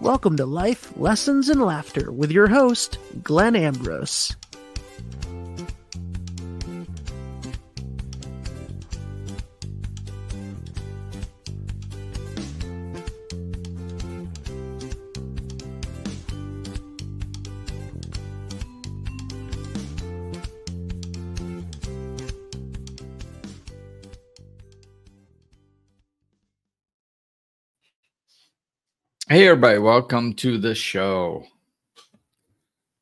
Welcome to Life, Lessons, and Laughter with your host, Glenn Ambrose. Hey everybody, welcome to the show.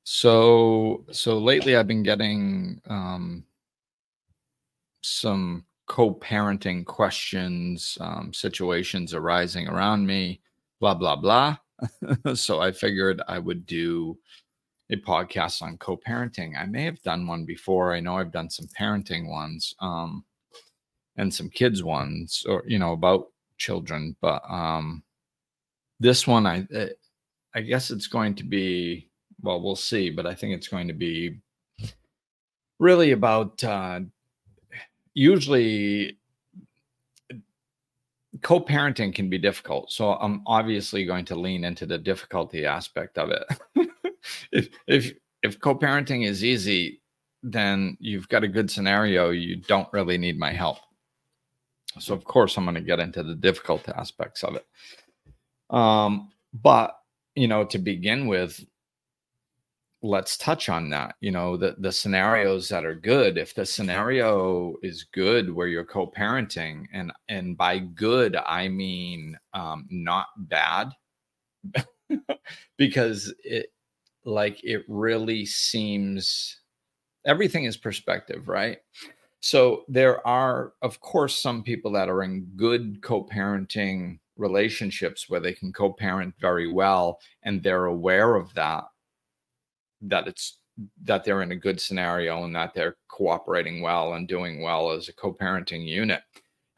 So so lately I've been getting um some co-parenting questions, um, situations arising around me, blah blah blah. so I figured I would do a podcast on co-parenting. I may have done one before. I know I've done some parenting ones, um, and some kids ones, or you know, about children, but um this one i eh, i guess it's going to be well we'll see but i think it's going to be really about uh usually co-parenting can be difficult. So i'm obviously going to lean into the difficulty aspect of it. If if if co-parenting is easy then you've got a good scenario. You don't really need my help. So of course i'm going to get into the difficult aspects of it um, but you know, to begin with, let's touch on that. You know, the the scenarios that are good. If the scenario is good where you're co-parenting, and and by good I mean um, not bad, because it like it really seems everything is perspective, right? So there are, of course, some people that are in good co-parenting relationships where they can co-parent very well and they're aware of that that it's that they're in a good scenario and that they're cooperating well and doing well as a co-parenting unit.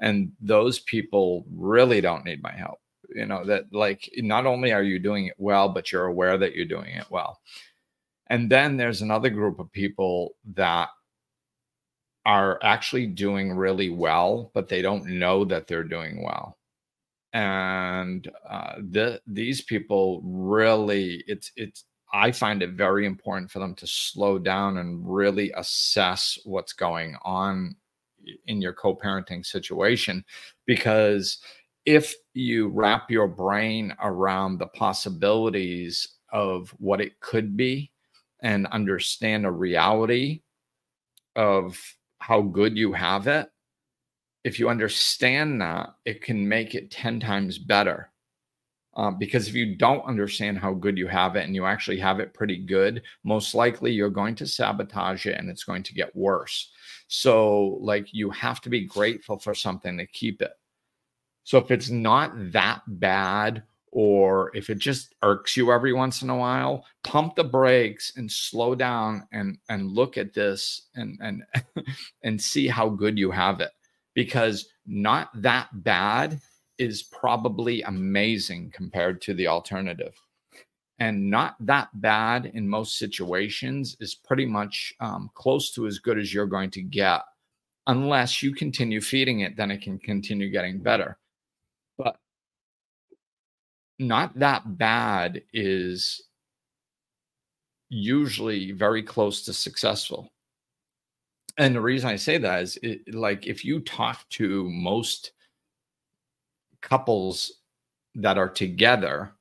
And those people really don't need my help. You know that like not only are you doing it well but you're aware that you're doing it well. And then there's another group of people that are actually doing really well but they don't know that they're doing well and uh, the, these people really it's it's i find it very important for them to slow down and really assess what's going on in your co-parenting situation because if you wrap your brain around the possibilities of what it could be and understand a reality of how good you have it if you understand that, it can make it 10 times better. Um, because if you don't understand how good you have it and you actually have it pretty good, most likely you're going to sabotage it and it's going to get worse. So, like, you have to be grateful for something to keep it. So, if it's not that bad, or if it just irks you every once in a while, pump the brakes and slow down and and look at this and and and see how good you have it because not that bad is probably amazing compared to the alternative. And not that bad in most situations is pretty much um, close to as good as you're going to get. Unless you continue feeding it, then it can continue getting better. But not that bad is usually very close to successful and the reason I say that is it, like if you talk to most couples that are together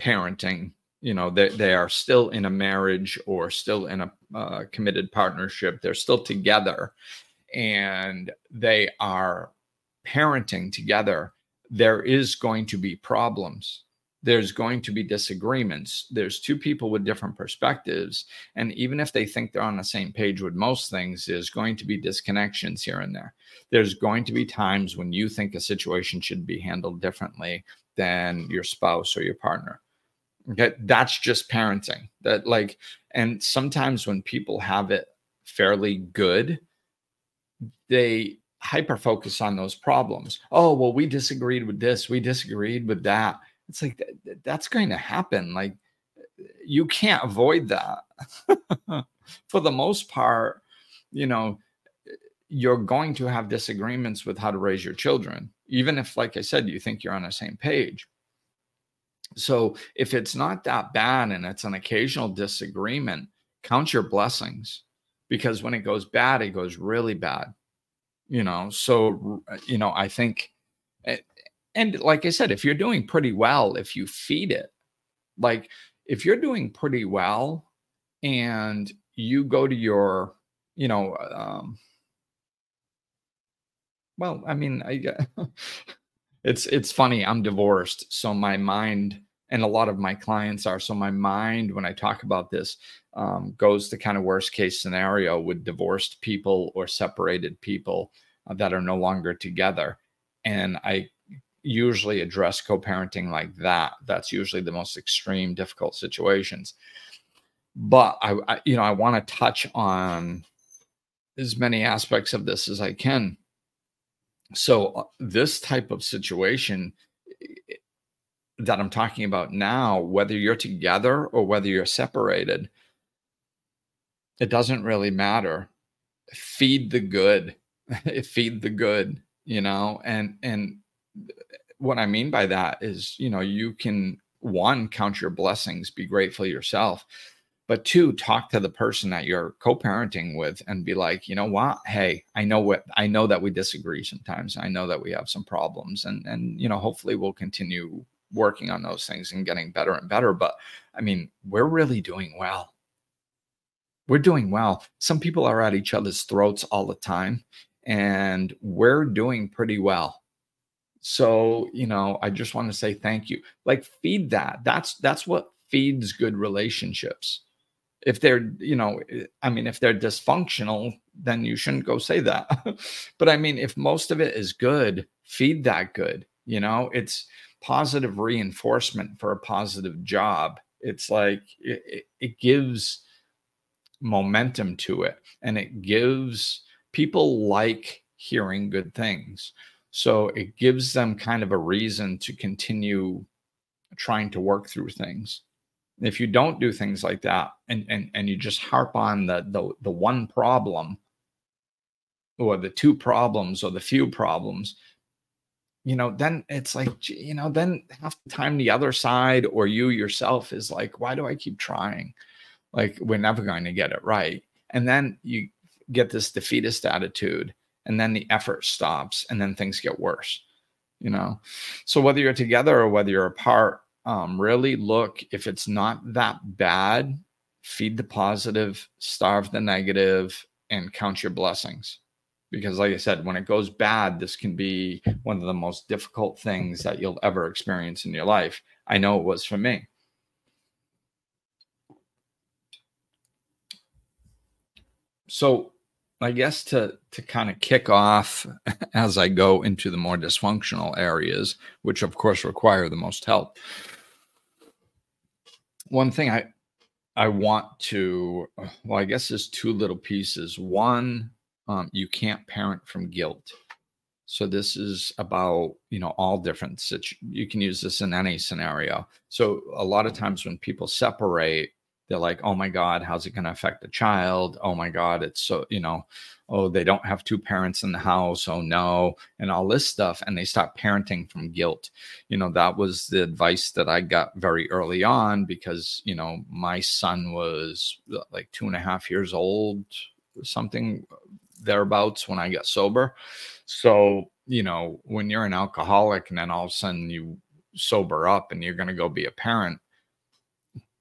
parenting, you know, they, they are still in a marriage or still in a uh, committed partnership, they're still together and they are parenting together, there is going to be problems there's going to be disagreements. There's two people with different perspectives. And even if they think they're on the same page with most things, there's going to be disconnections here and there. There's going to be times when you think a situation should be handled differently than your spouse or your partner. Okay. That's just parenting. That, like, and sometimes when people have it fairly good, they hyper focus on those problems. Oh, well, we disagreed with this, we disagreed with that it's like that's going to happen like you can't avoid that for the most part you know you're going to have disagreements with how to raise your children even if like i said you think you're on the same page So if it's not that bad and it's an occasional disagreement, count your blessings because when it goes bad, it goes really bad. You know, so, you know, I think, and like I said, if you're doing pretty well, if you feed it, like if you're doing pretty well and you go to your, you know, um, well, I mean, I, it's it's funny. I'm divorced, so my mind and a lot of my clients are. So my mind, when I talk about this, um, goes to kind of worst case scenario with divorced people or separated people uh, that are no longer together, and I usually address co-parenting like that. That's usually the most extreme, difficult situations. But I, I you know, I want to touch on as many aspects of this as I can so uh, this type of situation that I'm talking about now, whether you're together or whether you're separated, it doesn't really matter. Feed the good. Feed the good, you know, and and what I mean by that is, you know, you can one count your blessings, be grateful yourself, but two talk to the person that you're co-parenting with and be like you know what? Hey i know what i know that we disagree sometimes. I know that we have some problems and and you know hopefully we'll continue working on those things and getting better and better but i mean we're really doing well. We're doing well. Some people are at each other's throats all the time and we're doing pretty well so you know i just want to say thank you. Like feed that. That's that's what feeds good relationships. If they're you know eh, i mean if they're dysfunctional then you shouldn't go say that. But i mean if most of it is good feed that good you know? It's positive reinforcement for a positive job. It's like it, it gives momentum to it and it gives people like hearing good things so it gives them kind of a reason to continue trying to work through things. If you don't do things like that and and, and you just harp on the, the the one problem or the two problems or the few problems you know then it's like you know then half the time the other side or you yourself is like why do i keep trying? Like we're never going to get it right. And then you get this defeatist attitude and then the effort stops and then things get worse you know? So whether you're together or whether you're apart um, really look if it's not that bad feed the positive starve the negative and count your blessings. Because like i said when it goes bad this can be one of the most difficult things that you'll ever experience in your life. I know it was for me. So i guess to to kind of kick off as i go into the more dysfunctional areas which of course require the most help one thing I I want to well, I guess there's two little pieces. One, um, you can't parent from guilt. So this is about you know all different situ- you can use this in any scenario. So a lot of times when people separate, they're like, oh my God, how's it going to affect the child? Oh my God, it's so, you know, oh, they don't have two parents in the house. Oh no, and all this stuff. And they start parenting from guilt. You know, that was the advice that I got very early on because, you know, my son was uh, like two and a half years old, something thereabouts when I got sober. So, you know, when you're an alcoholic and then all of a sudden you sober up and you're going to go be a parent,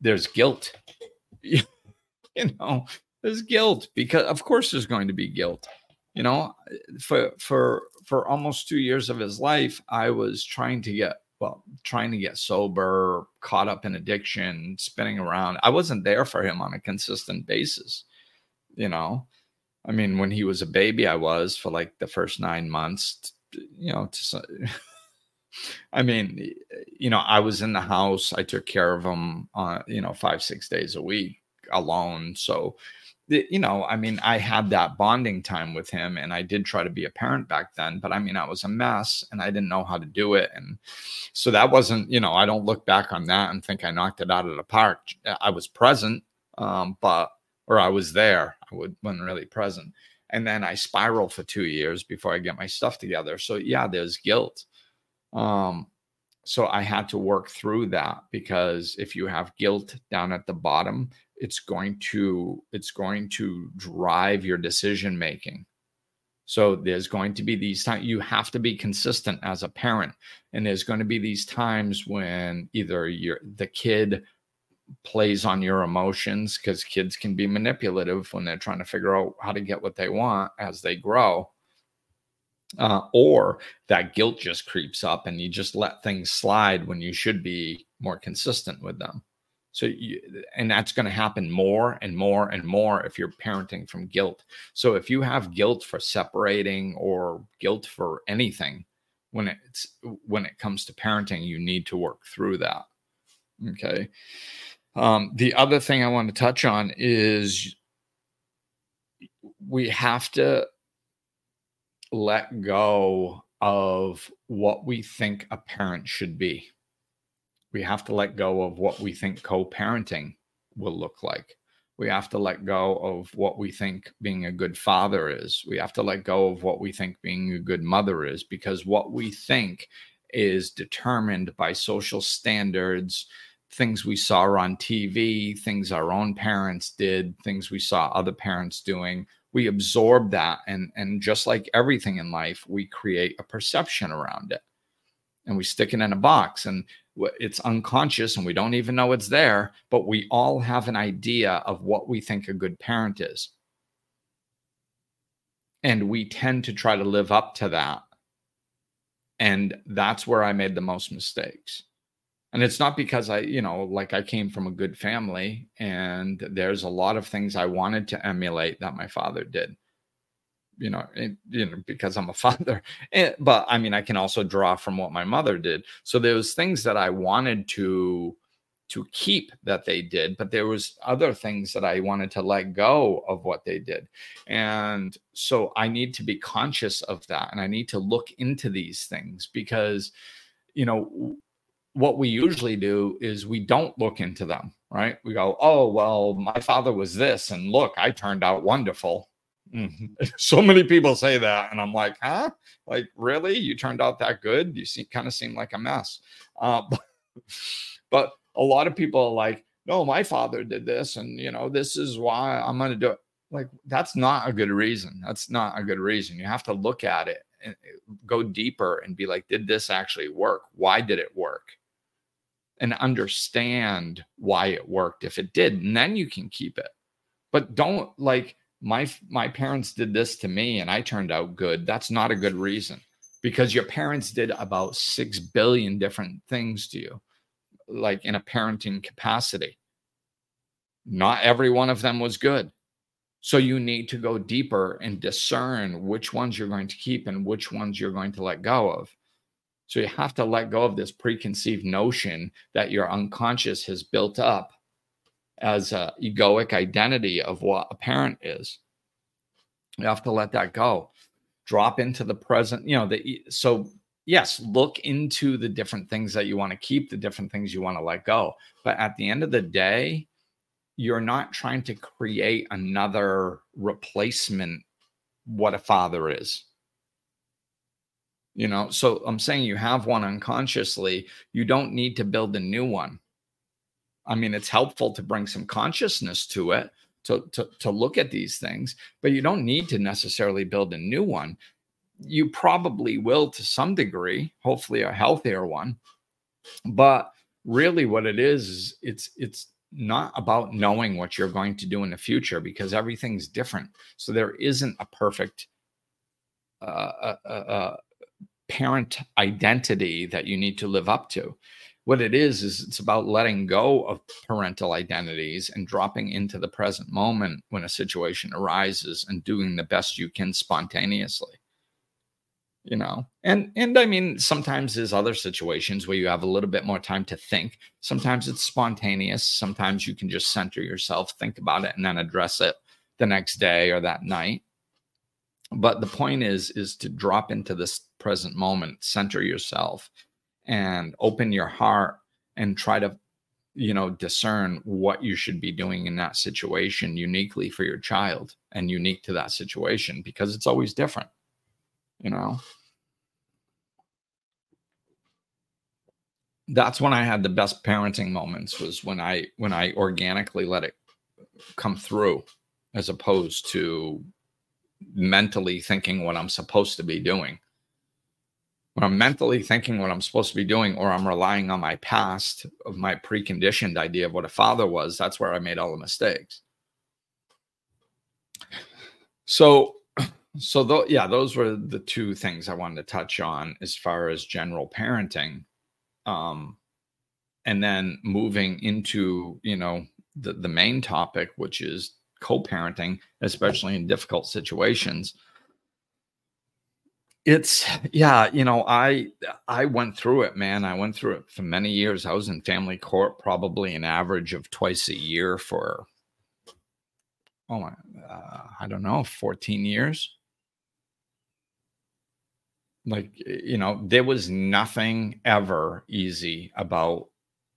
there's guilt. You know there's guilt because of course there's going to be guilt. You know for for for almost two years of his life i was trying to get well trying to get sober caught up in addiction spinning around. I wasn't there for him on a consistent basis you know. I mean when he was a baby i was for like the first nine months you know to, I mean, you know, I was in the house. I took care of him, uh, you know, five six days a week alone. So, you know, I mean, I had that bonding time with him, and I did try to be a parent back then. But I mean, I was a mess, and I didn't know how to do it, and so that wasn't, you know, I don't look back on that and think I knocked it out of the park. I was present, um, but or I was there. I wasn't really present, and then I spiral for two years before I get my stuff together. So yeah, there's guilt um, so I had to work through that because if you have guilt down at the bottom, it's going to it's going to drive your decision making. So there's going to be these times you have to be consistent as a parent, and there's going to be these times when either you're the kid plays on your emotions because kids can be manipulative when they're trying to figure out how to get what they want as they grow uh, or that guilt just creeps up and you just let things slide when you should be more consistent with them. So, you, and that's going to happen more and more and more if you're parenting from guilt. So, if you have guilt for separating or guilt for anything, when it's when it comes to parenting, you need to work through that. Okay. Um, the other thing I want to touch on is we have to let go of what we think a parent should be. We have to let go of what we think co parenting will look like. We have to let go of what we think being a good father is. We have to let go of what we think being a good mother is because what we think is determined by social standards, things we saw on TV, things our own parents did, things we saw other parents doing, we absorb that and and just like everything in life we create a perception around it. And we stick it in a box and it's unconscious and we don't even know it's there but we all have an idea of what we think a good parent is. And we tend to try to live up to that. And that's where i made the most mistakes and it's not because i you know like i came from a good family and there's a lot of things i wanted to emulate that my father did. You know it, you know because i'm a father. And, but i mean i can also draw from what my mother did. So there was things that i wanted to to keep that they did but there was other things that i wanted to let go of what they did. And so i need to be conscious of that and i need to look into these things because you know what we usually do is we don't look into them, right? We go, oh, well, my father was this, and look, I turned out wonderful. Mm-hmm. So many people say that, and I'm like, huh? Like, really? You turned out that good? You seem kind of seem like a mess. Uh, but, but a lot of people are like, no, my father did this, and you know, this is why I'm going to do it. Like, that's not a good reason. That's not a good reason. You have to look at it and go deeper and be like, did this actually work? Why did it work? And understand why it worked. If it did and then you can keep it. But don't like my my parents did this to me and i turned out good. That's not a good reason because your parents did about 6 billion different things to you like in a parenting capacity. Not every one of them was good. So you need to go deeper and discern which ones you're going to keep and which ones you're going to let go of so you have to let go of this preconceived notion that your unconscious has built up as a egoic identity of what a parent is. You have to let that go. Drop into the present, you know, the so yes, look into the different things that you want to keep, the different things you want to let go. But at the end of the day, you're not trying to create another replacement what a father is you know so i'm saying you have one unconsciously you don't need to build a new one. I mean it's helpful to bring some consciousness to it to, to, to look at these things but you don't need to necessarily build a new one. You probably will to some degree hopefully a healthier one but really what it is is it's it's not about knowing what you're going to do in the future because everything's different. So there isn't a perfect uh, uh, uh, uh parent identity that you need to live up to. What it is, is it's about letting go of parental identities and dropping into the present moment when a situation arises and doing the best you can spontaneously. You know, and and I mean, sometimes there's other situations where you have a little bit more time to think. Sometimes it's spontaneous. Sometimes you can just center yourself, think about it, and then address it the next day or that night but the point is is to drop into this present moment center yourself and open your heart and try to you know discern what you should be doing in that situation uniquely for your child and unique to that situation because it's always different you know that's when I had the best parenting moments was when I when I organically let it come through as opposed to mentally thinking what I'm supposed to be doing. When I'm mentally thinking what I'm supposed to be doing, or I'm relying on my past of my preconditioned idea of what a father was, that's where I made all the mistakes. So, so th- yeah, those were the two things I wanted to touch on as far as general parenting. Um, and then moving into, you know, the, the main topic, which is co-parenting, especially in difficult situations. It's yeah, you know, I I went through it, man. I went through it for many years. I was in family court probably an average of twice a year for oh my, uh, I don't know, 14 years. Like, you know, there was nothing ever easy about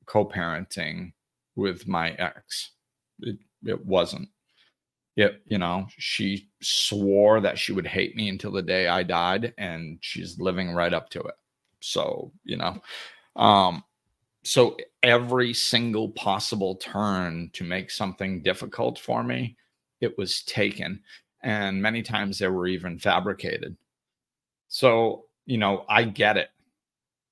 co parenting with my ex. It, it wasn't. It, you know, she swore that she would hate me until the day I died, and she's living right up to it. So, you know, um, so every single possible turn to make something difficult for me, it was taken. And many times they were even fabricated. So, you know, I get it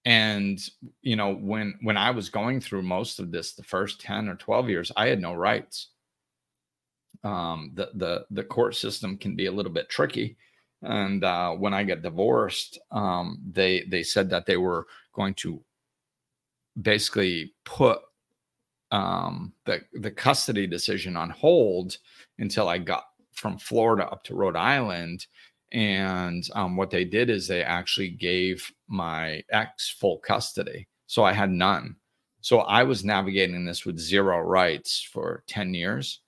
and you know when when i was going through most of this the first 10 or 12 years i had no rights um the the the court system can be a little bit tricky and uh when i got divorced um they they said that they were going to basically put um the the custody decision on hold until i got from florida up to rhode island and um, what they did is they actually gave my ex full custody. So I had none. So I was navigating this with zero rights for 10 years,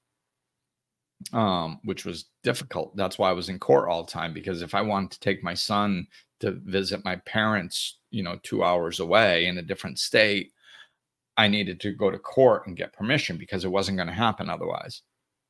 um, which was difficult. That's why I was in court all the time because if I wanted to take my son to visit my parents, you know, two hours away in a different state, I needed to go to court and get permission because it wasn't going to happen otherwise.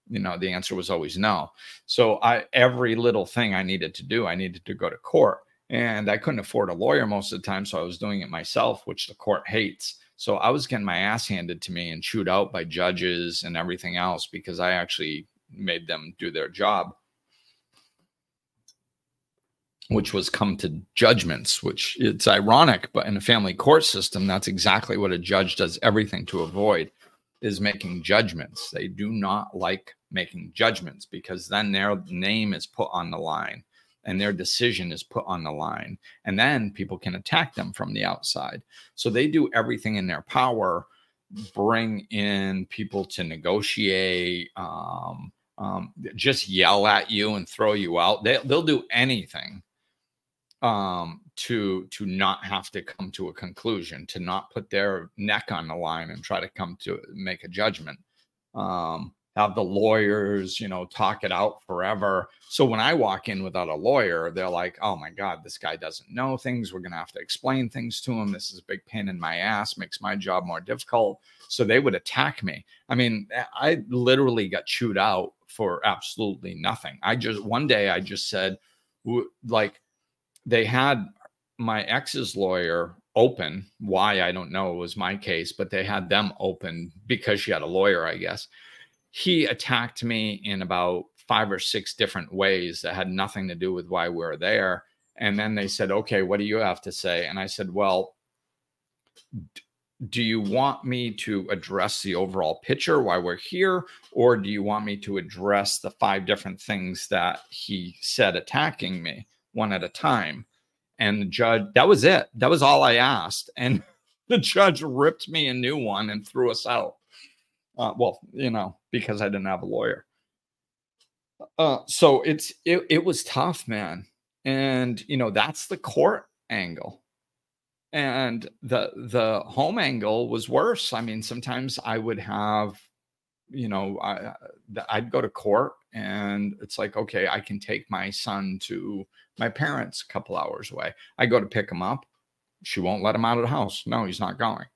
You know the answer was always no. So i every little thing i needed to do i needed to go to court. And i couldn't afford a lawyer most of the time so i was doing it myself which the court hates. So i was getting my ass handed to me and chewed out by judges and everything else because i actually made them do their job which was come to judgments which it's ironic but in a family court system that's exactly what a judge does everything to avoid is making judgments. They do not like making judgments because then their name is put on the line and their decision is put on the line. And then people can attack them from the outside. So they do everything in their power, bring in people to negotiate, um, um, just yell at you and throw you out. They, they'll do anything um, to to not have to come to a conclusion, to not put their neck on the line and try to come to make a judgment. Um, have the lawyers, you know, talk it out forever. So when I walk in without a lawyer, they're like, "Oh my God, this guy doesn't know things. We're gonna have to explain things to him. This is a big pain in my ass. Makes my job more difficult." So they would attack me. I mean, eh, I literally got chewed out for absolutely nothing. I just one day I just said, like they had my ex's lawyer open. Why I don't know it was my case, but they had them open because she had a lawyer, I guess. He attacked me in about five or six different ways that had nothing to do with why we were there. And then they said, "Okay, what do you have to say?" And I said, "Well, do you want me to address the overall picture why we're here or do you want me to address the five different things that he said attacking me one at a time. And the judge, that was it. That was all I asked. And the judge ripped me a new one and threw us out. Uh, well, you know, because I didn't have a lawyer. Uh, so it's it, it was tough, man. And you know, that's the court angle. And the the home angle was worse. I mean, sometimes I would have, you know, I I'd go to court and it's like, okay, I can take my son to my parents a couple hours away. I go to pick him up. She won't let him out of the house. No, he's not going.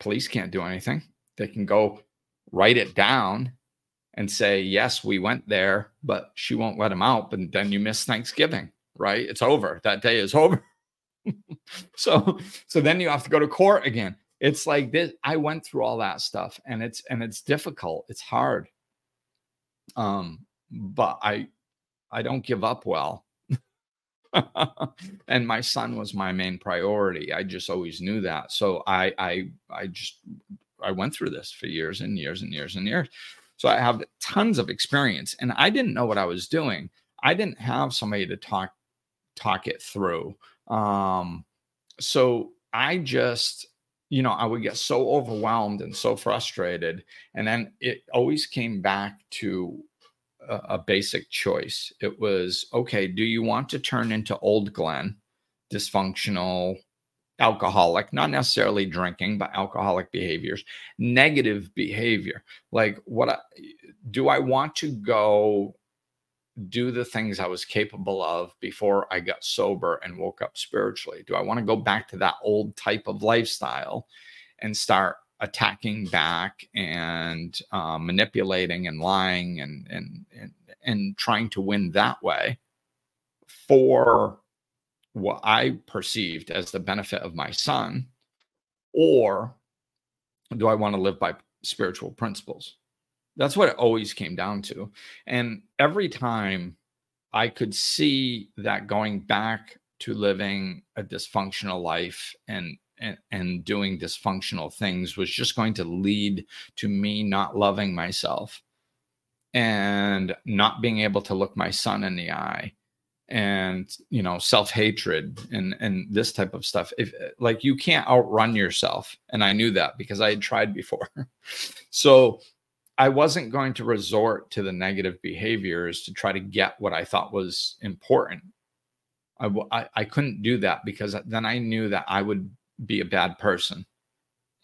Police can't do anything. They can go write it down and say, yes, we went there, but she won't let him out. But then you miss Thanksgiving, right? It's over. That day is over. so so then you have to go to court again. It's like this. I went through all that stuff and it's and it's difficult. It's hard. Um, but I I don't give up well. and my son was my main priority. I just always knew that. So I I I just I went through this for years and years and years and years. So I have tons of experience and I didn't know what I was doing. I didn't have somebody to talk talk it through. Um so I just you know, I would get so overwhelmed and so frustrated and then it always came back to a, basic choice. It was okay, do you want to turn into old Glenn, dysfunctional, alcoholic, not necessarily drinking, but alcoholic behaviors, negative behavior. Like, what I, do I want to go do the things I was capable of before I got sober and woke up spiritually? Do I want to go back to that old type of lifestyle and start attacking back and uh, manipulating and lying and, and and and trying to win that way for what I perceived as the benefit of my son, or do I want to live by spiritual principles? That's what it always came down to. And every time I could see that going back to living a dysfunctional life and and, doing dysfunctional things was just going to lead to me not loving myself and not being able to look my son in the eye and you know self-hatred and and this type of stuff. If like you can't outrun yourself and i knew that because i had tried before. So i wasn't going to resort to the negative behaviors to try to get what i thought was important. I, I couldn't do that because then i knew that i would be a bad person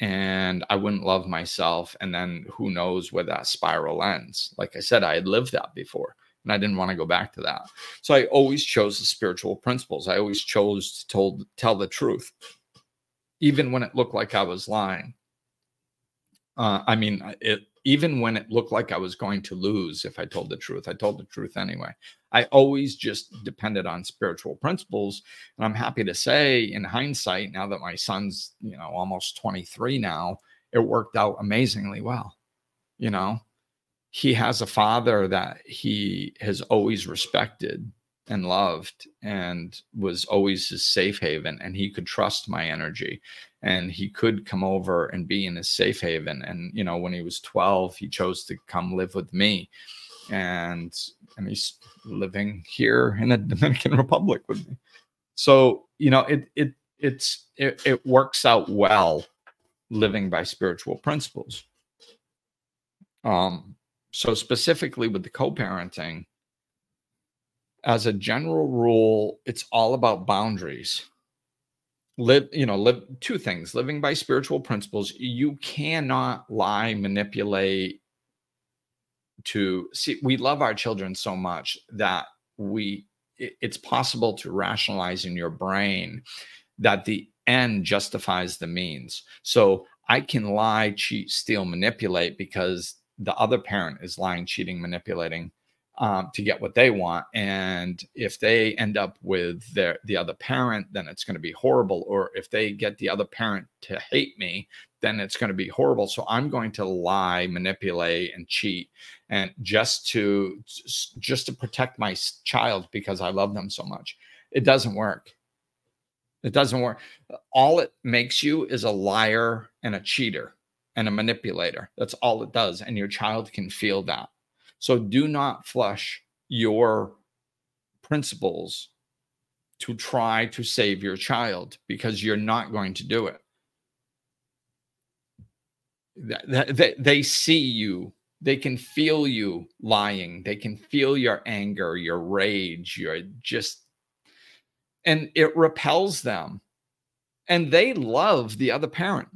and i wouldn't love myself and then who knows where that spiral ends like i said i had lived that before and I didn't want to go back to that. So I always chose the spiritual principles. I always chose to told, tell the truth, even when it looked like I was lying. Uh, I mean, it even when it looked like I was going to lose if I told the truth, I told the truth anyway. I always just depended on spiritual principles, and I'm happy to say, in hindsight, now that my son's you know almost 23 now, it worked out amazingly well. You know, he has a father that he has always respected and loved and was always his safe haven and he could trust my energy and he could come over and be in his safe haven. And you know when he was 12 he chose to come live with me and and he's living here in the Dominican Republic with me. So you know it it it's it, it works out well living by spiritual principles. Um so specifically with the co-parenting as a general rule it's all about boundaries. Live you know live two things living by spiritual principles. You cannot lie manipulate to see we love our children so much that we it's possible to rationalize in your brain that the end justifies the means. So i can lie cheat steal manipulate because the other parent is lying, cheating, manipulating um, to get what they want. And if they end up with their the other parent, then it's going to be horrible. Or if they get the other parent to hate me, then it's going to be horrible. So I'm going to lie, manipulate, and cheat, and just to just to protect my child because I love them so much. It doesn't work. It doesn't work. All it makes you is a liar and a cheater and a manipulator. That's all it does. And your child can feel that. So do not flush your principles to try to save your child because you're not going to do it. They, see you, they can feel you lying, they can feel your anger, your rage, your just, and it repels them. And they love the other parent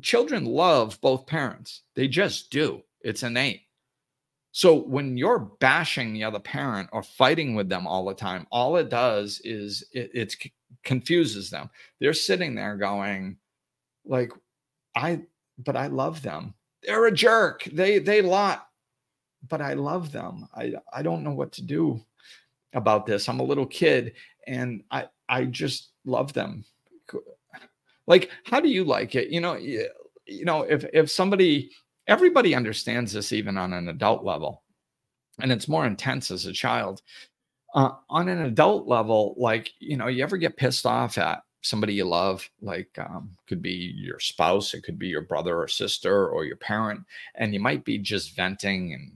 children love both parents. They just do. It's innate. So when you're bashing the other parent or fighting with them all the time, all it does is it it's confuses them. They're sitting there going, like, I, but I love them. They're a jerk. They they lot, but I love them. I I don't know what to do about this. I'm a little kid, and I I just love them. Like, how do you like it? You know, you know, if if somebody, everybody understands this even on an adult level, and it's more intense as a child. Uh, on an adult level, like you know, you ever get pissed off at somebody you love, like um, could be your spouse, it could be your brother or sister or your parent, and you might be just venting and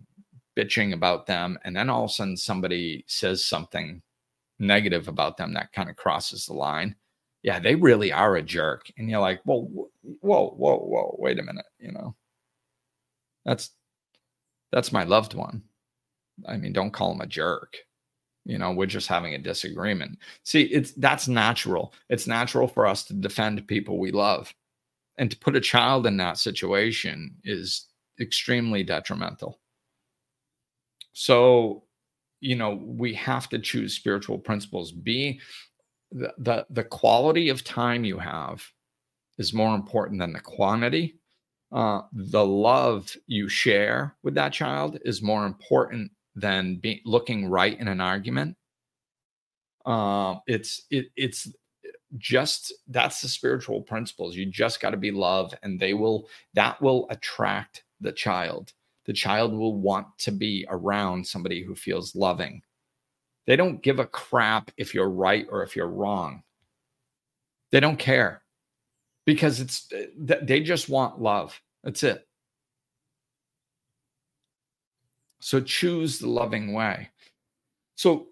bitching about them, and then all of a sudden somebody says something negative about them that kind of crosses the line. Yeah, they really are a jerk, and you're like, well, whoa, whoa, whoa, wait a minute, you know, that's that's my loved one. I mean, don't call him a jerk. You know we're just having a disagreement. See it's that's natural. It's natural for us to defend people we love. And to put a child in that situation is extremely detrimental. So you know we have to choose spiritual principles. Be the, the the quality of time you have is more important than the quantity uh, the love you share with that child is more important than be, looking right in an argument. Uh, it's it, it's just that's the spiritual principles. You just got to be love, and they will that will attract the child. The child will want to be around somebody who feels loving. They don't give a crap if you're right or if you're wrong. They don't care because it's uh, they just want love. That's it. So choose the loving way. So,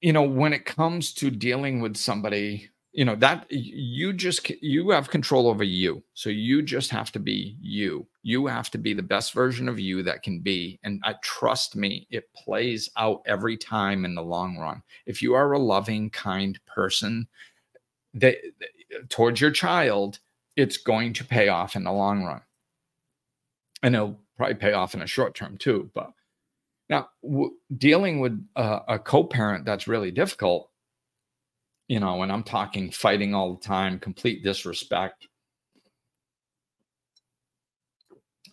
you know, when it comes to dealing with somebody, you know, that you just you have control over you. So you just have to be you. You have to be the best version of you that can be. And I trust me, it plays out every time in the long run. If you are a loving, kind person that towards your child, it's going to pay off in the long run. And it'll probably pay off in a short term too, but now, w- dealing with a, a co parent that's really difficult, you know, when I'm talking fighting all the time, complete disrespect,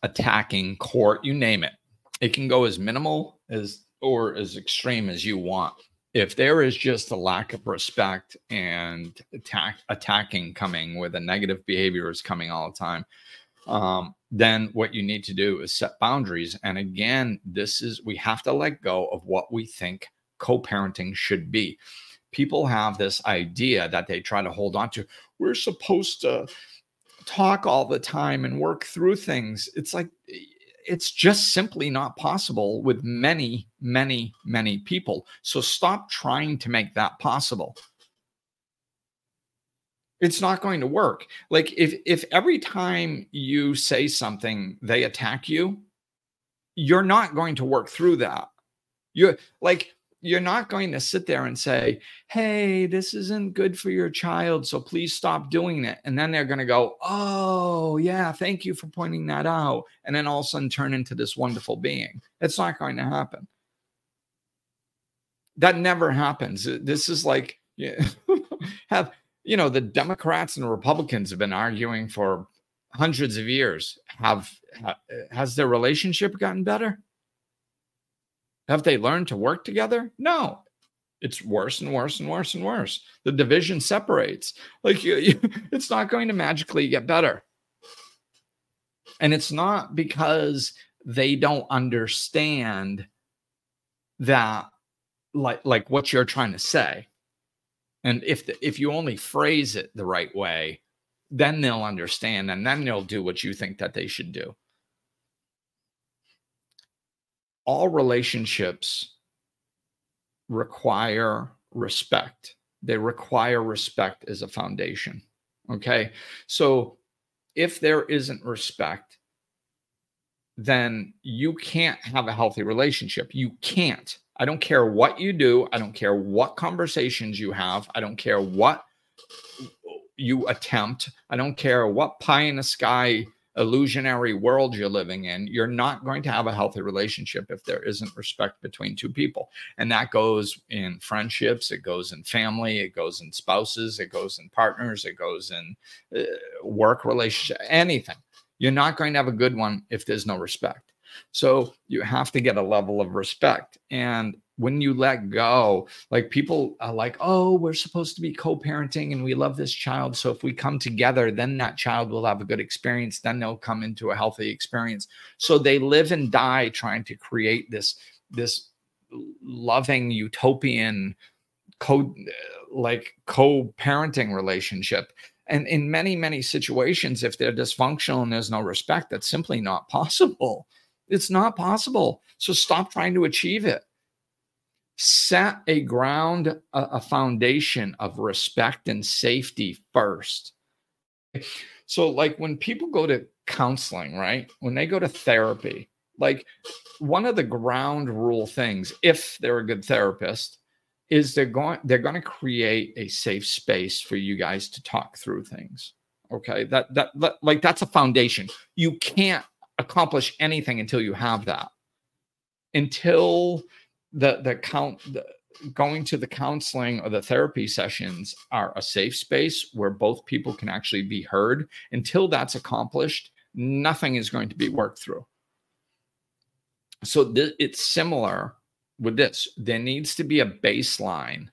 attacking, court, you name it. It can go as minimal as or as extreme as you want. If there is just a lack of respect and attack attacking coming with a negative behavior is coming all the time, um, then what you need to do is set boundaries. And again, this is we have to let go of what we think co parenting should be. People have this idea that they try to hold on to. We're supposed to talk all the time and work through things. It's like, it's just simply not possible with many, many, many people. So stop trying to make that possible. It's not going to work. Like if if every time you say something they attack you you're not going to work through that. You're like you're not going to sit there and say hey this isn't good for your child so please stop doing it and then they're going to go oh yeah thank you for pointing that out and then all of a sudden turn into this wonderful being it's not going to happen that never happens this is like yeah, have you know, the Democrats and Republicans have been arguing for hundreds of years. Have has their relationship gotten better? Have they learned to work together? No. It's worse and worse and worse and worse. The division separates. Like you, you, it's not going to magically get better. And it's not because they don't understand that like like what you're trying to say and if the, if you only phrase it the right way, then they'll understand and then they'll do what you think that they should do. All relationships require respect. They require respect as a foundation. Okay. So if there isn't respect, then you can't have a healthy relationship. You can't. I don't care what you do. I don't care what conversations you have. I don't care what you attempt. I don't care what pie in the sky illusionary world you're living in. You're not going to have a healthy relationship if there isn't respect between two people. And that goes in friendships, it goes in family, it goes in spouses, it goes in partners, it goes in uh, work relationship, anything. You're not going to have a good one if there's no respect. So you have to get a level of respect. And when you let go, like people are like, oh, we're supposed to be co parenting and we love this child. So if we come together, then that child will have a good experience. Then they'll come into a healthy experience. So they live and die trying to create this, this loving utopian co like co-parenting relationship and in many many situations if they're dysfunctional and there's no respect that's simply not possible it's not possible so stop trying to achieve it set a ground a, foundation of respect and safety first. So like when people go to counseling right when they go to therapy like one of the ground rule things if they're a good therapist is they're going they're going to create a safe space for you guys to talk through things okay? That, that that like that's a foundation. You can't accomplish anything until you have that. Until the the count the, going to the counseling or the therapy sessions are a safe space where both people can actually be heard until that's accomplished nothing is going to be worked through so th- it's similar with this. There needs to be a baseline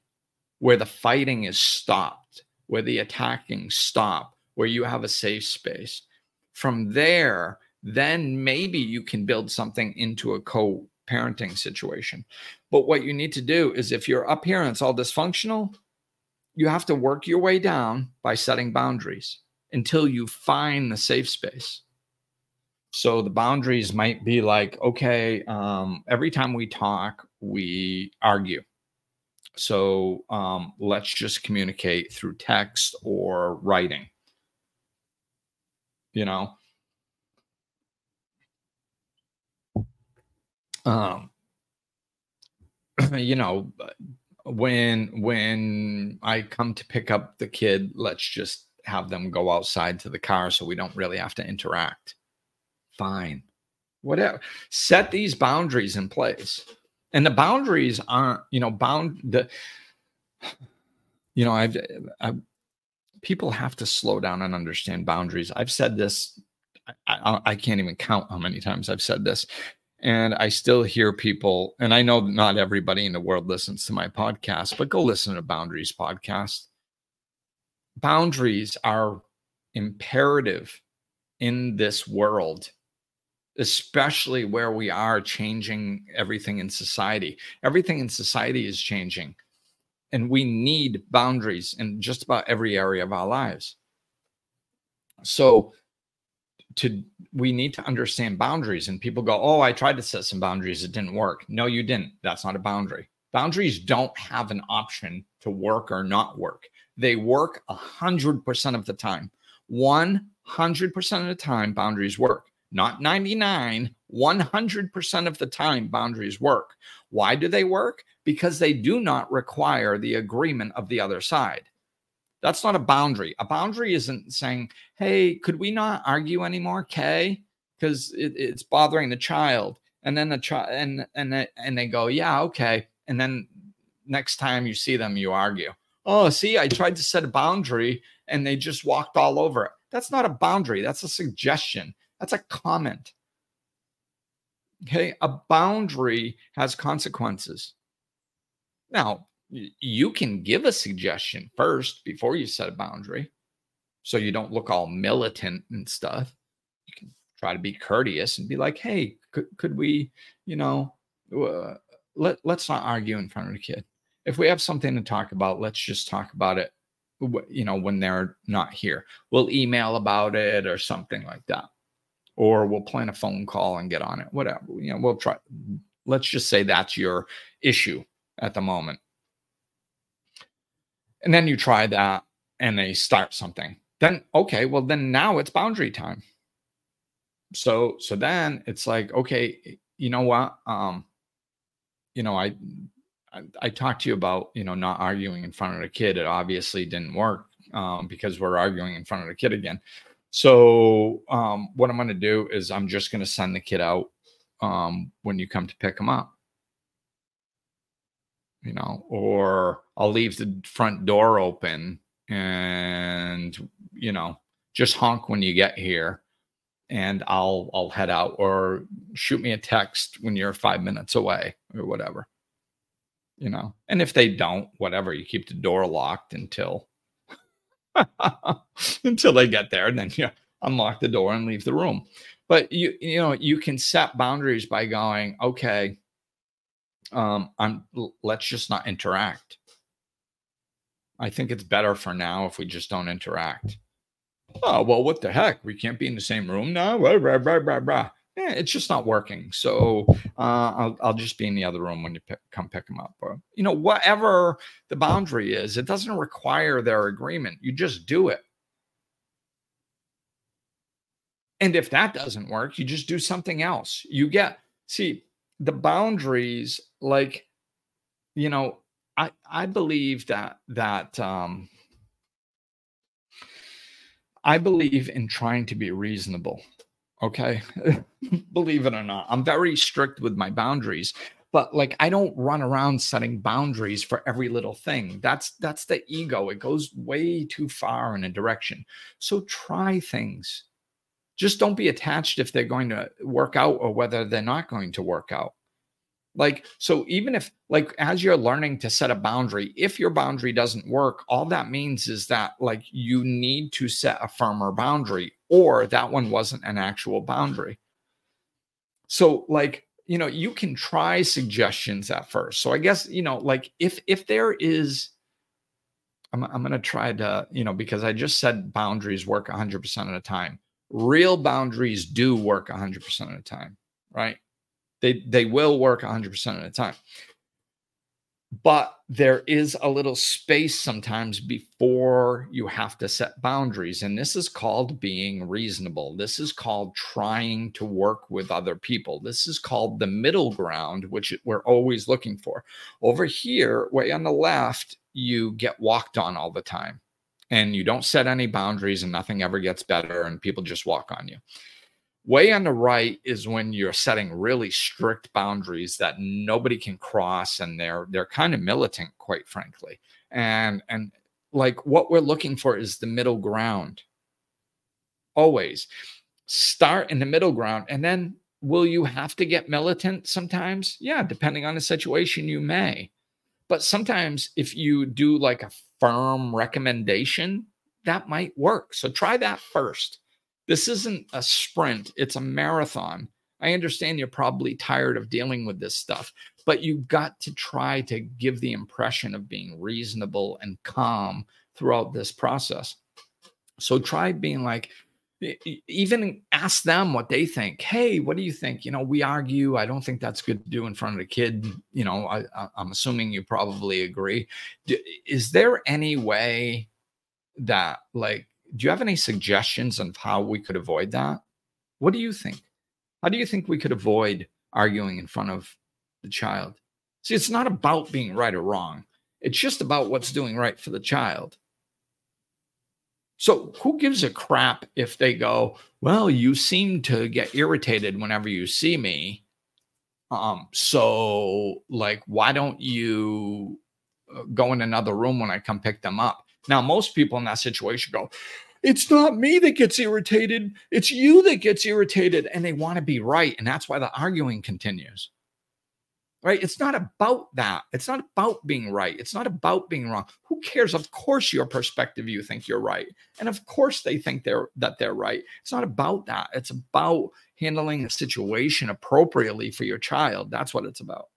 where the fighting is stopped, where the attacking stop, where you have a safe space. From there, then maybe you can build something into a co parenting situation. But what you need to do is if you're up here and it's all dysfunctional, you have to work your way down by setting boundaries until you find the safe space. So the boundaries might be like, okay, um, every time we talk, we argue. So um, let's just communicate through text or writing. You know, um, you know, when when I come to pick up the kid, let's just have them go outside to the car so we don't really have to interact fine. Whatever. Set these boundaries in place. And the boundaries aren't, you know, bound the you know, I've, I've people have to slow down and understand boundaries. I've said this I, I, I can't even count how many times I've said this. And I still hear people, and I know not everybody in the world listens to my podcast, but go listen to Boundaries podcast. Boundaries are imperative in this world especially where we are changing everything in society. Everything in society is changing, and we need boundaries in just about every area of our lives. So, to we need to understand boundaries. And people go, "Oh, I tried to set some boundaries; it didn't work." No, you didn't. That's not a boundary. Boundaries don't have an option to work or not work. They work a hundred percent of the time. One hundred percent of the time, boundaries work not 99, 100% of the time boundaries work. Why do they work? Because they do not require the agreement of the other side. That's not a boundary. A boundary isn't saying, hey, could we not argue anymore, Kay? Because it, it's bothering the child. And then the child and and they, and they go, yeah, okay. And then next time you see them, you argue. Oh, see, I tried to set a boundary and they just walked all over it. That's not a boundary. That's a suggestion. That's a comment. Okay. A boundary has consequences. Now, you can give a suggestion first before you set a boundary so you don't look all militant and stuff. You can try to be courteous and be like, hey, could, could we, you know, uh, let, let's not argue in front of the kid. If we have something to talk about, let's just talk about it, you know, when they're not here. We'll email about it or something like that or we'll plan a phone call and get on it whatever you know we'll try let's just say that's your issue at the moment and then you try that and they start something. Then okay well then now it's boundary time. So so then it's like okay you know what? Um you know i i, I talked to you about you know not arguing in front of the kid. It obviously didn't work um, because we're arguing in front of the kid again. So um, what I'm going to do is I'm just going to send the kid out um, when you come to pick him up. You know, or I'll leave the front door open and you know just honk when you get here and I'll I'll head out or shoot me a text when you're 5 minutes away or whatever. you know. And if they don't, whatever, you keep the door locked until until they get there, and then you unlock the door and leave the room. But you you know you can set boundaries by going, okay, um, I'm let's just not interact. I think it's better for now if we just don't interact. Oh well, what the heck? We can't be in the same room now. Blah, blah, blah, blah, eh, it's just not working. So uh, I'll, I'll just be in the other room when you pick, come pick them up. You know, whatever the boundary is, it doesn't require their agreement. You just do it. And if that doesn't work, you just do something else. You get, see, the boundaries, like, you know, I, I believe that, that, um, I believe in trying to be reasonable. Okay. Believe it or not, I'm very strict with my boundaries, but like I don't run around setting boundaries for every little thing. That's that's the ego. It goes way too far in a direction. So try things. Just don't be attached if they're going to work out or whether they're not going to work out. Like, so even if, like, as you're learning to set a boundary, if your boundary doesn't work, all that means is that, like, you need to set a firmer boundary or that one wasn't an actual boundary. So, like, you know, you can try suggestions at first. So, I guess, you know, like, if, if there is, I'm, I'm going to try to, you know, because I just said boundaries work 100% of the time. Real boundaries do work 100% of the time, right? They they will work 100% of the time. But there is a little space sometimes before you have to set boundaries. And this is called being reasonable. This is called trying to work with other people. This is called the middle ground, which we're always looking for. Over here, way on the left, you get walked on all the time and you don't set any boundaries and nothing ever gets better and people just walk on you. Way on the right is when you're setting really strict boundaries that nobody can cross, and they're they're kind of militant, quite frankly. And and like what we're looking for is the middle ground. Always start in the middle ground, and then will you have to get militant sometimes? Yeah, depending on the situation, you may. But sometimes if you do like a firm recommendation, that might work. So try that first. This isn't a sprint, it's a marathon. I understand you're probably tired of dealing with this stuff, but you've got to try to give the impression of being reasonable and calm throughout this process. So try being like, even ask them what they think. Hey, what do you think? You know, we argue. I don't think that's good to do in front of a kid. You know, I, am assuming you probably agree. Is there any way that, like, do you have any suggestions on how we could avoid that? What do you think? How do you think we could avoid arguing in front of the child? See, it's not about being right or wrong. It's just about what's doing right for the child. So, who gives a crap if they go, Well, you seem to get irritated whenever you see me. Um, so, like, why don't you uh, go in another room when I come pick them up? Now, most people in that situation go, it's not me that gets irritated. It's you that gets irritated. And they want to be right. And that's why the arguing continues. Right? It's not about that. It's not about being right. It's not about being wrong. Who cares? Of course, your perspective, you think you're right. And of course they think they're that they're right. It's not about that. It's about handling a situation appropriately for your child. That's what it's about.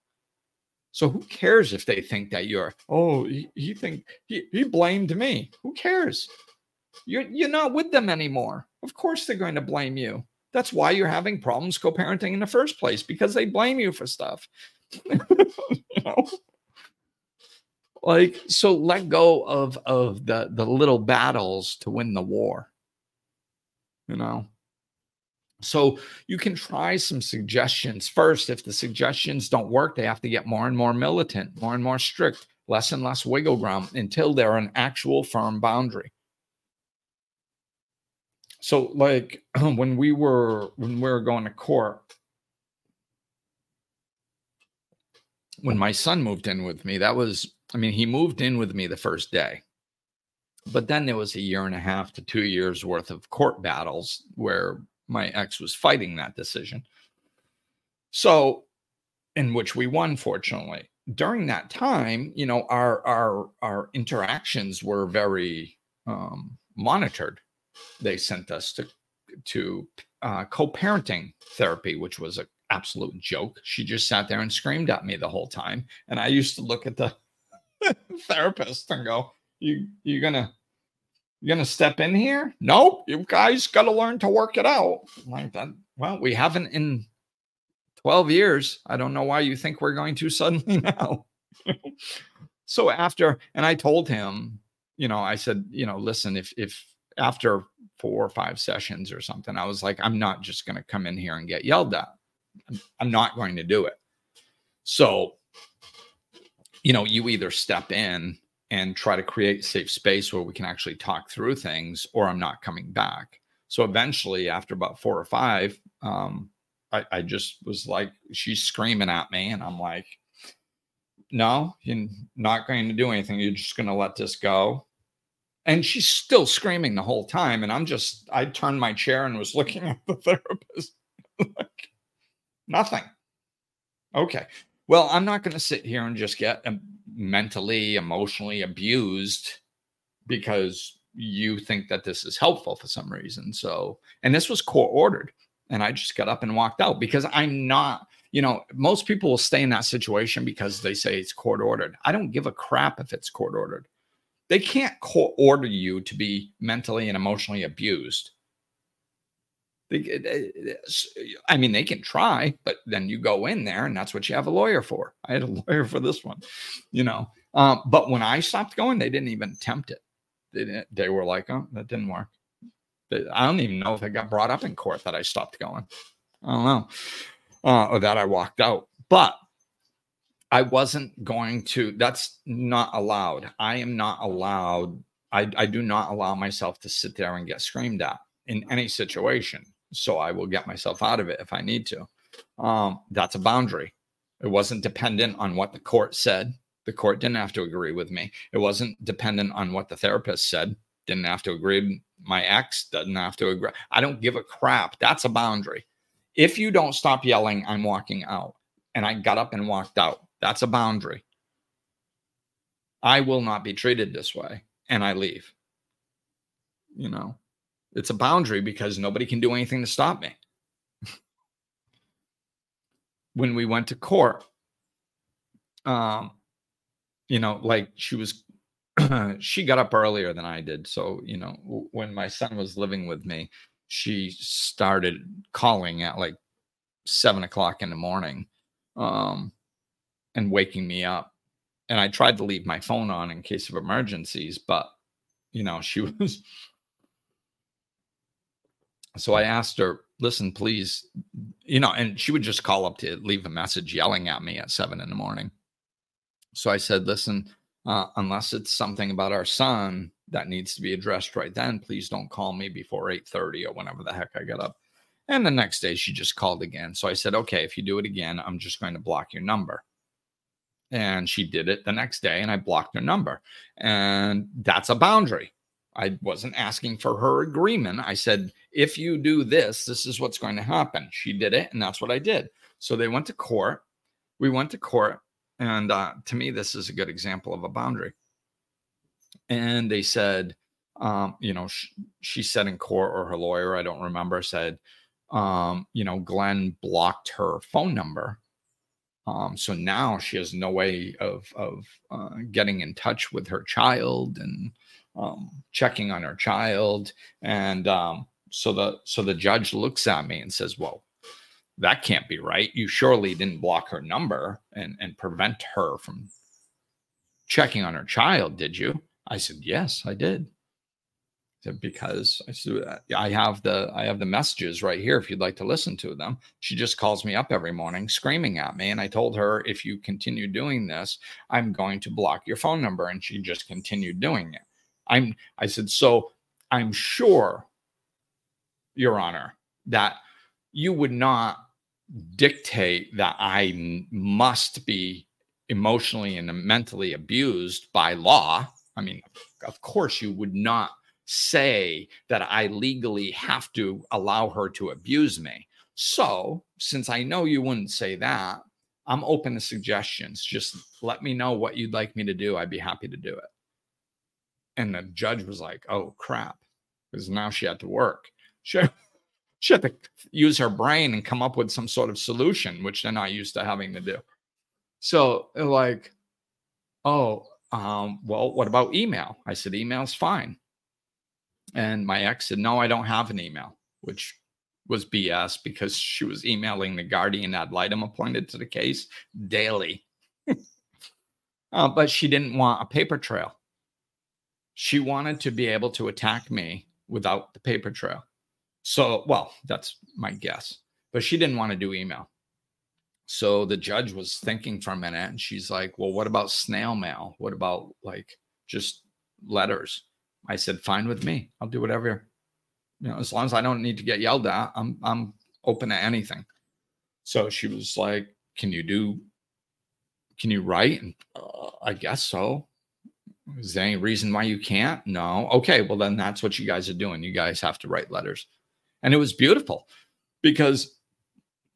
So who cares if they think that you're, oh, he, he think he, he blamed me. Who cares? You're you're not with them anymore. Of course they're going to blame you. That's why you're having problems co-parenting in the first place because they blame you for stuff. Like so let go of of the the little battles to win the war. You know? So you can try some suggestions first. If the suggestions don't work, they have to get more and more militant, more and more strict, less and less wiggle ground until they're an actual firm boundary. So, like when we were when we were going to court, when my son moved in with me, that was I mean, he moved in with me the first day. But then there was a year and a half to two years worth of court battles where my ex was fighting that decision. So, in which we won, fortunately. during that time, you know, our our our interactions were very um, monitored. They sent us to to uh, co-parenting therapy, which was an absolute joke. She just sat there and screamed at me the whole time, and I used to look at the therapist and go, "You you gonna you gonna step in here? Nope. You guys got to learn to work it out." Like that. Well, we haven't in 12 years. I don't know why you think we're going to suddenly now. so after, and I told him, you know, I said, you know, listen, if if after four or five sessions or something, I was like, I'm not just to come in here and get yelled at. I'm not going to do it. So, you know, you either step in and try to create safe space where we can actually talk through things, or I'm not coming back. So eventually, after about four or five, um, I, I just was like, she's screaming at me, and I'm like, no, you're not going to do anything. You're just going to let this go. And she's still screaming the whole time. And I'm just, I turned my chair and was looking at the therapist. like, nothing. Okay. Well, I'm not going to sit here and just get um, mentally, emotionally abused because you think that this is helpful for some reason. So, and this was court ordered. And I just got up and walked out because I'm not, you know, most people will stay in that situation because they say it's court ordered. I don't give a crap if it's court ordered. They can't court order you to be mentally and emotionally abused. They, I mean, they can try, but then you go in there, and that's what you have a lawyer for. I had a lawyer for this one, you know. Um, but when I stopped going, they didn't even attempt it. They. They were like, "Oh, that didn't work." I don't even know if it got brought up in court that I stopped going. I don't know, uh, or that I walked out. But I wasn't going to. That's not allowed. I am not allowed. I, I do not allow myself to sit there and get screamed at in any situation. So I will get myself out of it if I need to. Um, that's a boundary. It wasn't dependent on what the court said. The court didn't have to agree with me. It wasn't dependent on what the therapist said. Didn't have to agree my ex doesn't have to agree. I don't give a crap. That's a boundary. If you don't stop yelling, I'm walking out. And I got up and walked out. That's a boundary. I will not be treated this way. And I leave. You know, it's a boundary because nobody can do anything to stop me. when we went to court, um, you know, like she was she got up earlier than I did. So, you know, w- when my son was living with me, she started calling at like seven o'clock in the morning um, and waking me up. And I tried to leave my phone on in case of emergencies, but, you know, she was. So I asked her, listen, please, you know, and she would just call up to leave a message yelling at me at seven in the morning. So I said, listen, uh, unless it's something about our son that needs to be addressed right then please don't call me before 8.30 or whenever the heck i get up. And the next day she just called again. So i said okay if you do it again i'm just going to block your number. And she did it the next day and i blocked her number. And that's a boundary i wasn't asking for her agreement i said if you do this this is what's going to happen she did it and that's what i did so they went to court we went to court and uh, to me, this is a good example of a boundary. And they said, um, you know, sh- she said in court, or her lawyer, I don't remember, said, um, you know, Glenn blocked her phone number. Um, so now she has no way of of uh, getting in touch with her child and um, checking on her child. And um, so the so the judge looks at me and says, "Well, that can't be right. You surely didn't block her number and, and prevent her from checking on her child, did you? I said, Yes, I did. Because I said, I have the I have the messages right here if you'd like to listen to them. She just calls me up every morning screaming at me. And I told her, if you continue doing this, I'm going to block your phone number. And she just continued doing it. I'm I said, so I'm sure, Your Honor, that you would not dictate that I must be emotionally and mentally abused by law. I mean, of course, you would not say that I legally have to allow her to abuse me. So, since I know you wouldn't say that, I'm open to suggestions. Just let me know what you'd like me to do. I'd be happy to do it. And the judge was like, oh, crap. Because now she had to work. She, she had to use her brain and come up with some sort of solution, which they're not used to having to do. So, like, oh, um, well, what about email? I said, email's fine. And my ex said, no, I don't have an email, which was BS because she was emailing the guardian ad litem appointed to the case daily. uh, but she didn't want a paper trail. She wanted to be able to attack me without the paper trail. So, well, that's my guess. But she didn't want to do email. So the judge was thinking for a minute and she's like, Well, what about snail mail? What about like just letters? I said, Fine with me. I'll do whatever you know, as long as I don't need to get yelled at, I'm I'm open to anything. So she was like, "Can you do? Can you write?" And uh, I guess so. Is there any reason why you can't? No. Okay, well then that's what you guys are doing. You guys have to write letters, and it was beautiful because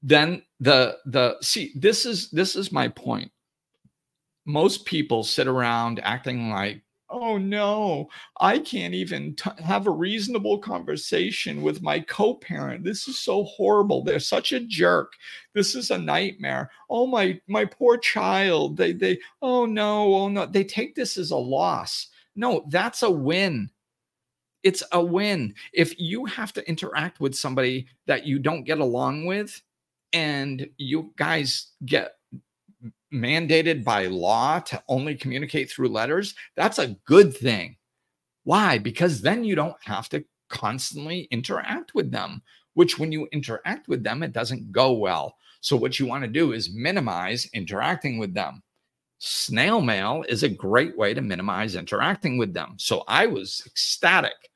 then the the see this is this is my point. Most people sit around acting like oh no, I can't even t- have a reasonable conversation with my co parent. This is so horrible. They're such a jerk. This is a nightmare. Oh, my, my poor child. They, they, oh no, oh no. They take this as a loss. No, that's a win. It's a win. If you have to interact with somebody that you don't get along with, and you guys get mandated by law to only communicate through letters, that's a good thing. Why? Because then you don't have to constantly interact with them, which when you interact with them, it doesn't go well. So, what you want to do is minimize interacting with them. Snail mail is a great way to minimize interacting with them. So, I was ecstatic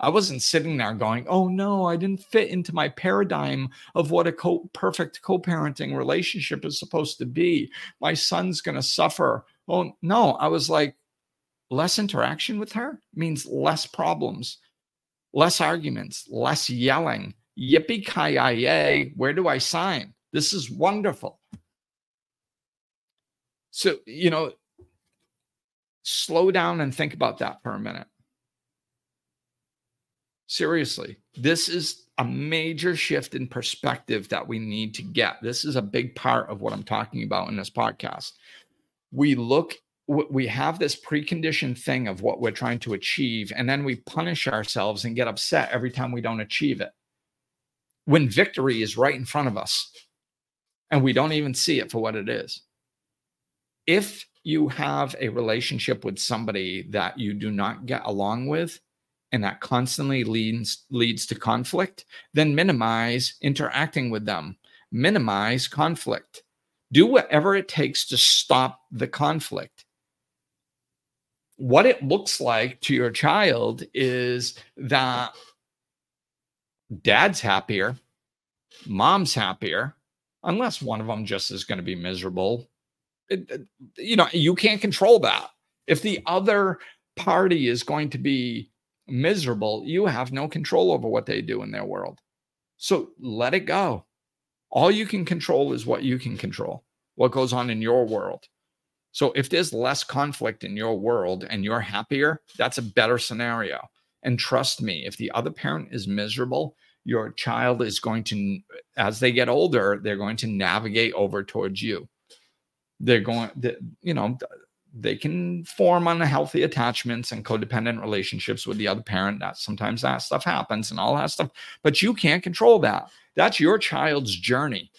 I wasn't sitting there going, oh no, I didn't fit into my paradigm of what a co- perfect co parenting relationship is supposed to be. My son's going to suffer. Oh no, I was like, less interaction with her means less problems, less arguments, less yelling. Yippee ki yay! Where do I sign? This is wonderful. So, you know, slow down and think about that for a minute. Seriously, this is a major shift in perspective that we need to get. This is a big part of what I'm talking about in this podcast. We look, we have this preconditioned thing of what we're trying to achieve, and then we punish ourselves and get upset every time we don't achieve it. When victory is right in front of us and we don't even see it for what it is. If you have a relationship with somebody that you do not get along with, and that constantly leads leads to conflict, then minimize interacting with them. Minimize conflict. Do whatever it takes to stop the conflict. What it looks like to your child is that dad's happier, mom's happier, unless one of them just is going to be miserable. It, you know, you can't control that. If the other party is going to be miserable, you have no control over what they do in their world. So let it go. All you can control is what you can control, what goes on in your world. So if there's less conflict in your world and you're happier, that's a better scenario. And trust me, if the other parent is miserable, your child is going to, as they get older, they're going to navigate over towards you. They're going, you know, they can form unhealthy attachments and codependent relationships with the other parent. That sometimes that stuff happens and all that stuff, but you can't control that. That's your child's journey.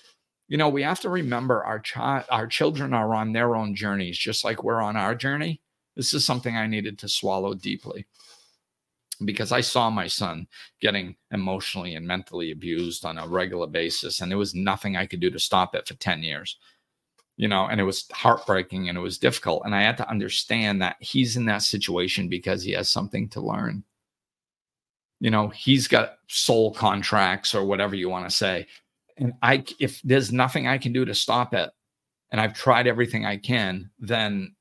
You know, we have to remember our child, our children are on their own journeys, just like we're on our journey. This is something I needed to swallow deeply because I saw my son getting emotionally and mentally abused on a regular basis, and there was nothing I could do to stop it for 10 years you know, and it was heartbreaking and it was difficult. And I had to understand that he's in that situation because he has something to learn. You know, he's got soul contracts or whatever you want to say. And I, if there's nothing I can do to stop it, and I've tried everything I can, then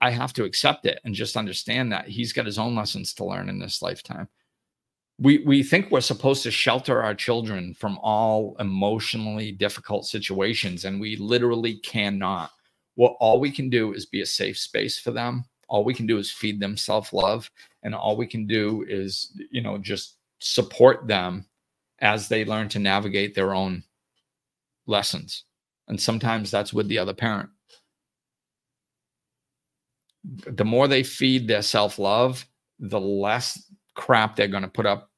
I have to accept it and just understand that he's got his own lessons to learn in this lifetime. We we think we're supposed to shelter our children from all emotionally difficult situations and we literally cannot. What all we can do is be a safe space for them. All we can do is feed them self-love and all we can do is you know just support them as they learn to navigate their own lessons. And sometimes that's with the other parent. The more they feed their self-love the less crap they're going to put up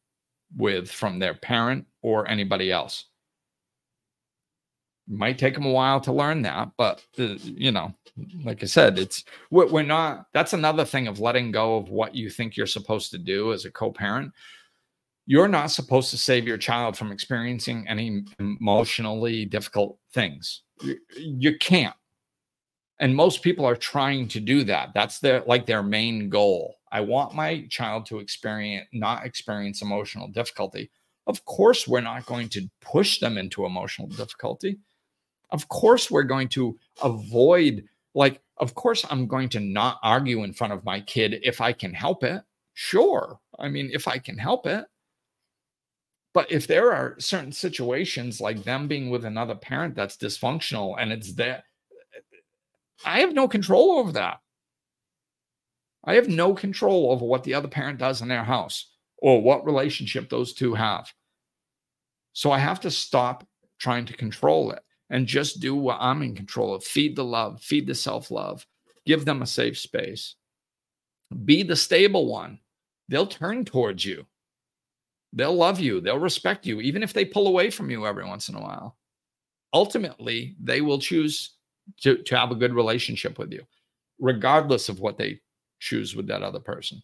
with from their parent or anybody else. might take them a while to learn that, but uh, you know, like I said, it's we're, not. That's another thing of letting go of what you think you're supposed to do as a co-parent. You're not supposed to save your child from experiencing any emotionally difficult things. You, you can't and most people are trying to do that. That's their like their main goal. I want my child to experience not experience emotional difficulty. Of course we're not going to push them into emotional difficulty. Of course we're going to avoid like of course i'm going to not argue in front of my kid if i can help it. Sure. I mean if i can help it. But if there are certain situations like them being with another parent that's dysfunctional and it's that I have no control over that. I have no control over what the other parent does in their house or what relationship those two have. So I have to stop trying to control it and just do what I'm in control of. Feed the love, feed the self love, give them a safe space. Be the stable one. They'll turn towards you. They'll love you. They'll respect you, even if they pull away from you every once in a while. Ultimately, they will choose to, to have a good relationship with you, regardless of what they choose with that other person.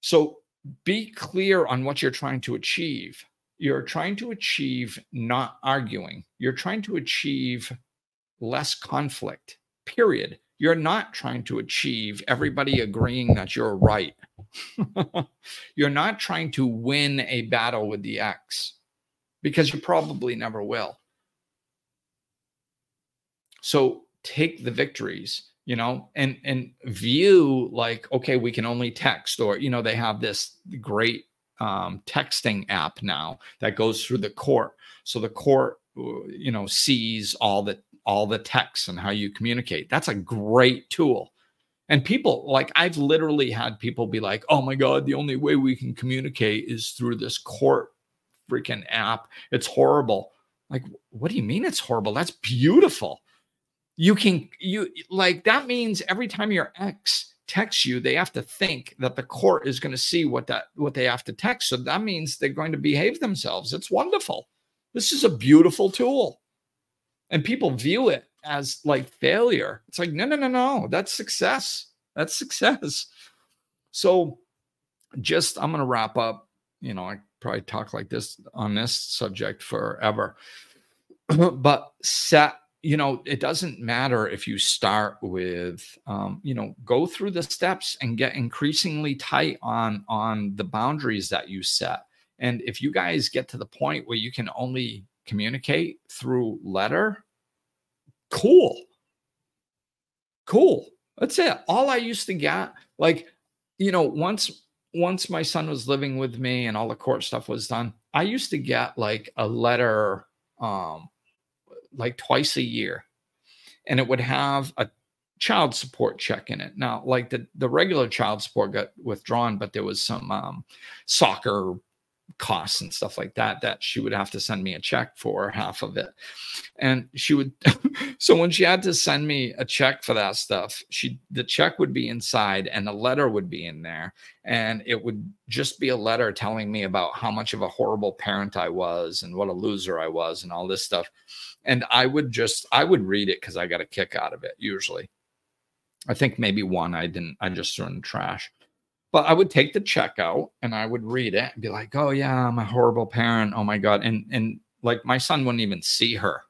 So be clear on what you're trying to achieve. You're trying to achieve not arguing, you're trying to achieve less conflict, period. You're not trying to achieve everybody agreeing that you're right. you're not trying to win a battle with the ex because you probably never will. So take the victories, you know, and and view like, okay, we can only text, or you know, they have this great um, texting app now that goes through the court. So the court, you know, sees all the all the texts and how you communicate. That's a great tool. And people like I've literally had people be like, "Oh my god, the only way we can communicate is through this court freaking app. It's horrible." Like, what do you mean it's horrible? That's beautiful you can you like that means every time your ex texts you they have to think that the court is going to see what that what they have to text. So that means they're going to behave themselves. It's wonderful. This is a beautiful tool. And people view it as like failure. It's like no no no no. That's success. That's success. So just i'm going to wrap up. You know i probably talk like this on this subject forever. But set you know, it doesn't matter if you start with, um, you know, go through the steps and get increasingly tight on on the boundaries that you set. And if you guys get to the point where you can only communicate through letter, cool, cool. That's it. All I used to get, like, you know, once once my son was living with me and all the court stuff was done, I used to get like a letter um like twice a year and it would have a child support check in it. Now, like the, the regular child support got withdrawn, but there was some um, soccer costs and stuff like that that she would have to send me a check for half of it and she would so when she had to send me a check for that stuff she the check would be inside and the letter would be in there and it would just be a letter telling me about how much of a horrible parent I was and what a loser I was and all this stuff and I would just I would read it because I got a kick out of it usually. I think maybe one I didn't I just threw in trash. But I would take the check out and I would read it and be like, oh yeah, I'm a horrible parent. Oh my God. And and like my son wouldn't even see her.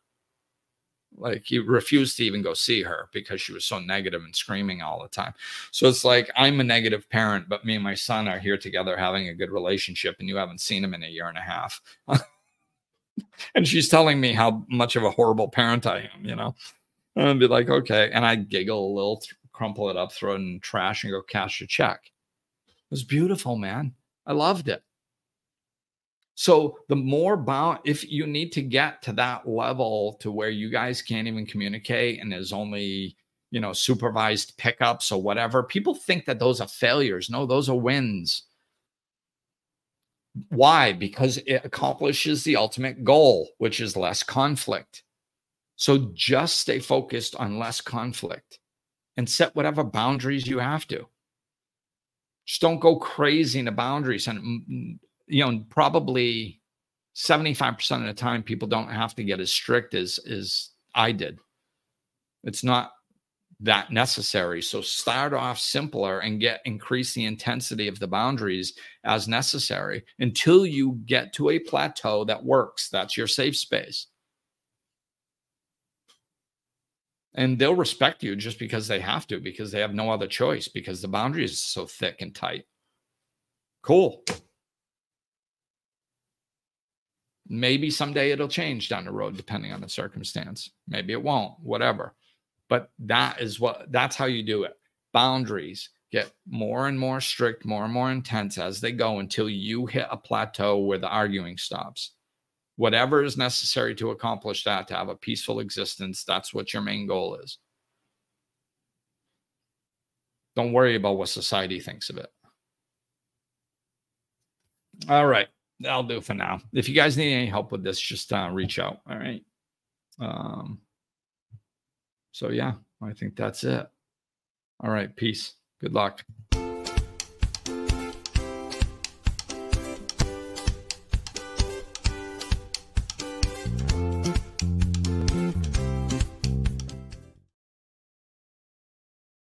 Like he refused to even go see her because she was so negative and screaming all the time. So it's like I'm a negative parent, but me and my son are here together having a good relationship, and you haven't seen him in a year and a half. and she's telling me how much of a horrible parent I am, you know. And I'd be like, okay. And I'd giggle a little, th- crumple it up, throw it in trash, and go cash a check. It was beautiful, man. I loved it. So the more bound, if you need to get to that level to where you guys can't even communicate and there's only, you know, supervised pickups or whatever, people think that those are failures. No, those are wins. Why? Because it accomplishes the ultimate goal, which is less conflict. So just stay focused on less conflict and set whatever boundaries you have to. Just don't go crazy in the boundaries and mm, mm, you know, probably 75% of the time people don't have to get as strict as as I did. It's not that necessary. So start off simpler and get increase the intensity of the boundaries as necessary until you get to a plateau that works. That's your safe space. And they'll respect you just because they have to, because they have no other choice, because the boundaries are so thick and tight. Cool. Maybe someday it'll change down the road, depending on the circumstance. Maybe it won't, whatever. But that is what that's how you do it. Boundaries get more and more strict, more and more intense as they go until you hit a plateau where the arguing stops. Whatever is necessary to accomplish that, to have a peaceful existence, that's what your main goal is. Don't worry about what society thinks of it. All right that'll do for now. If you guys need any help with this, just uh, reach out. All right. Um, so yeah, I think that's it. All right. Peace. Good luck.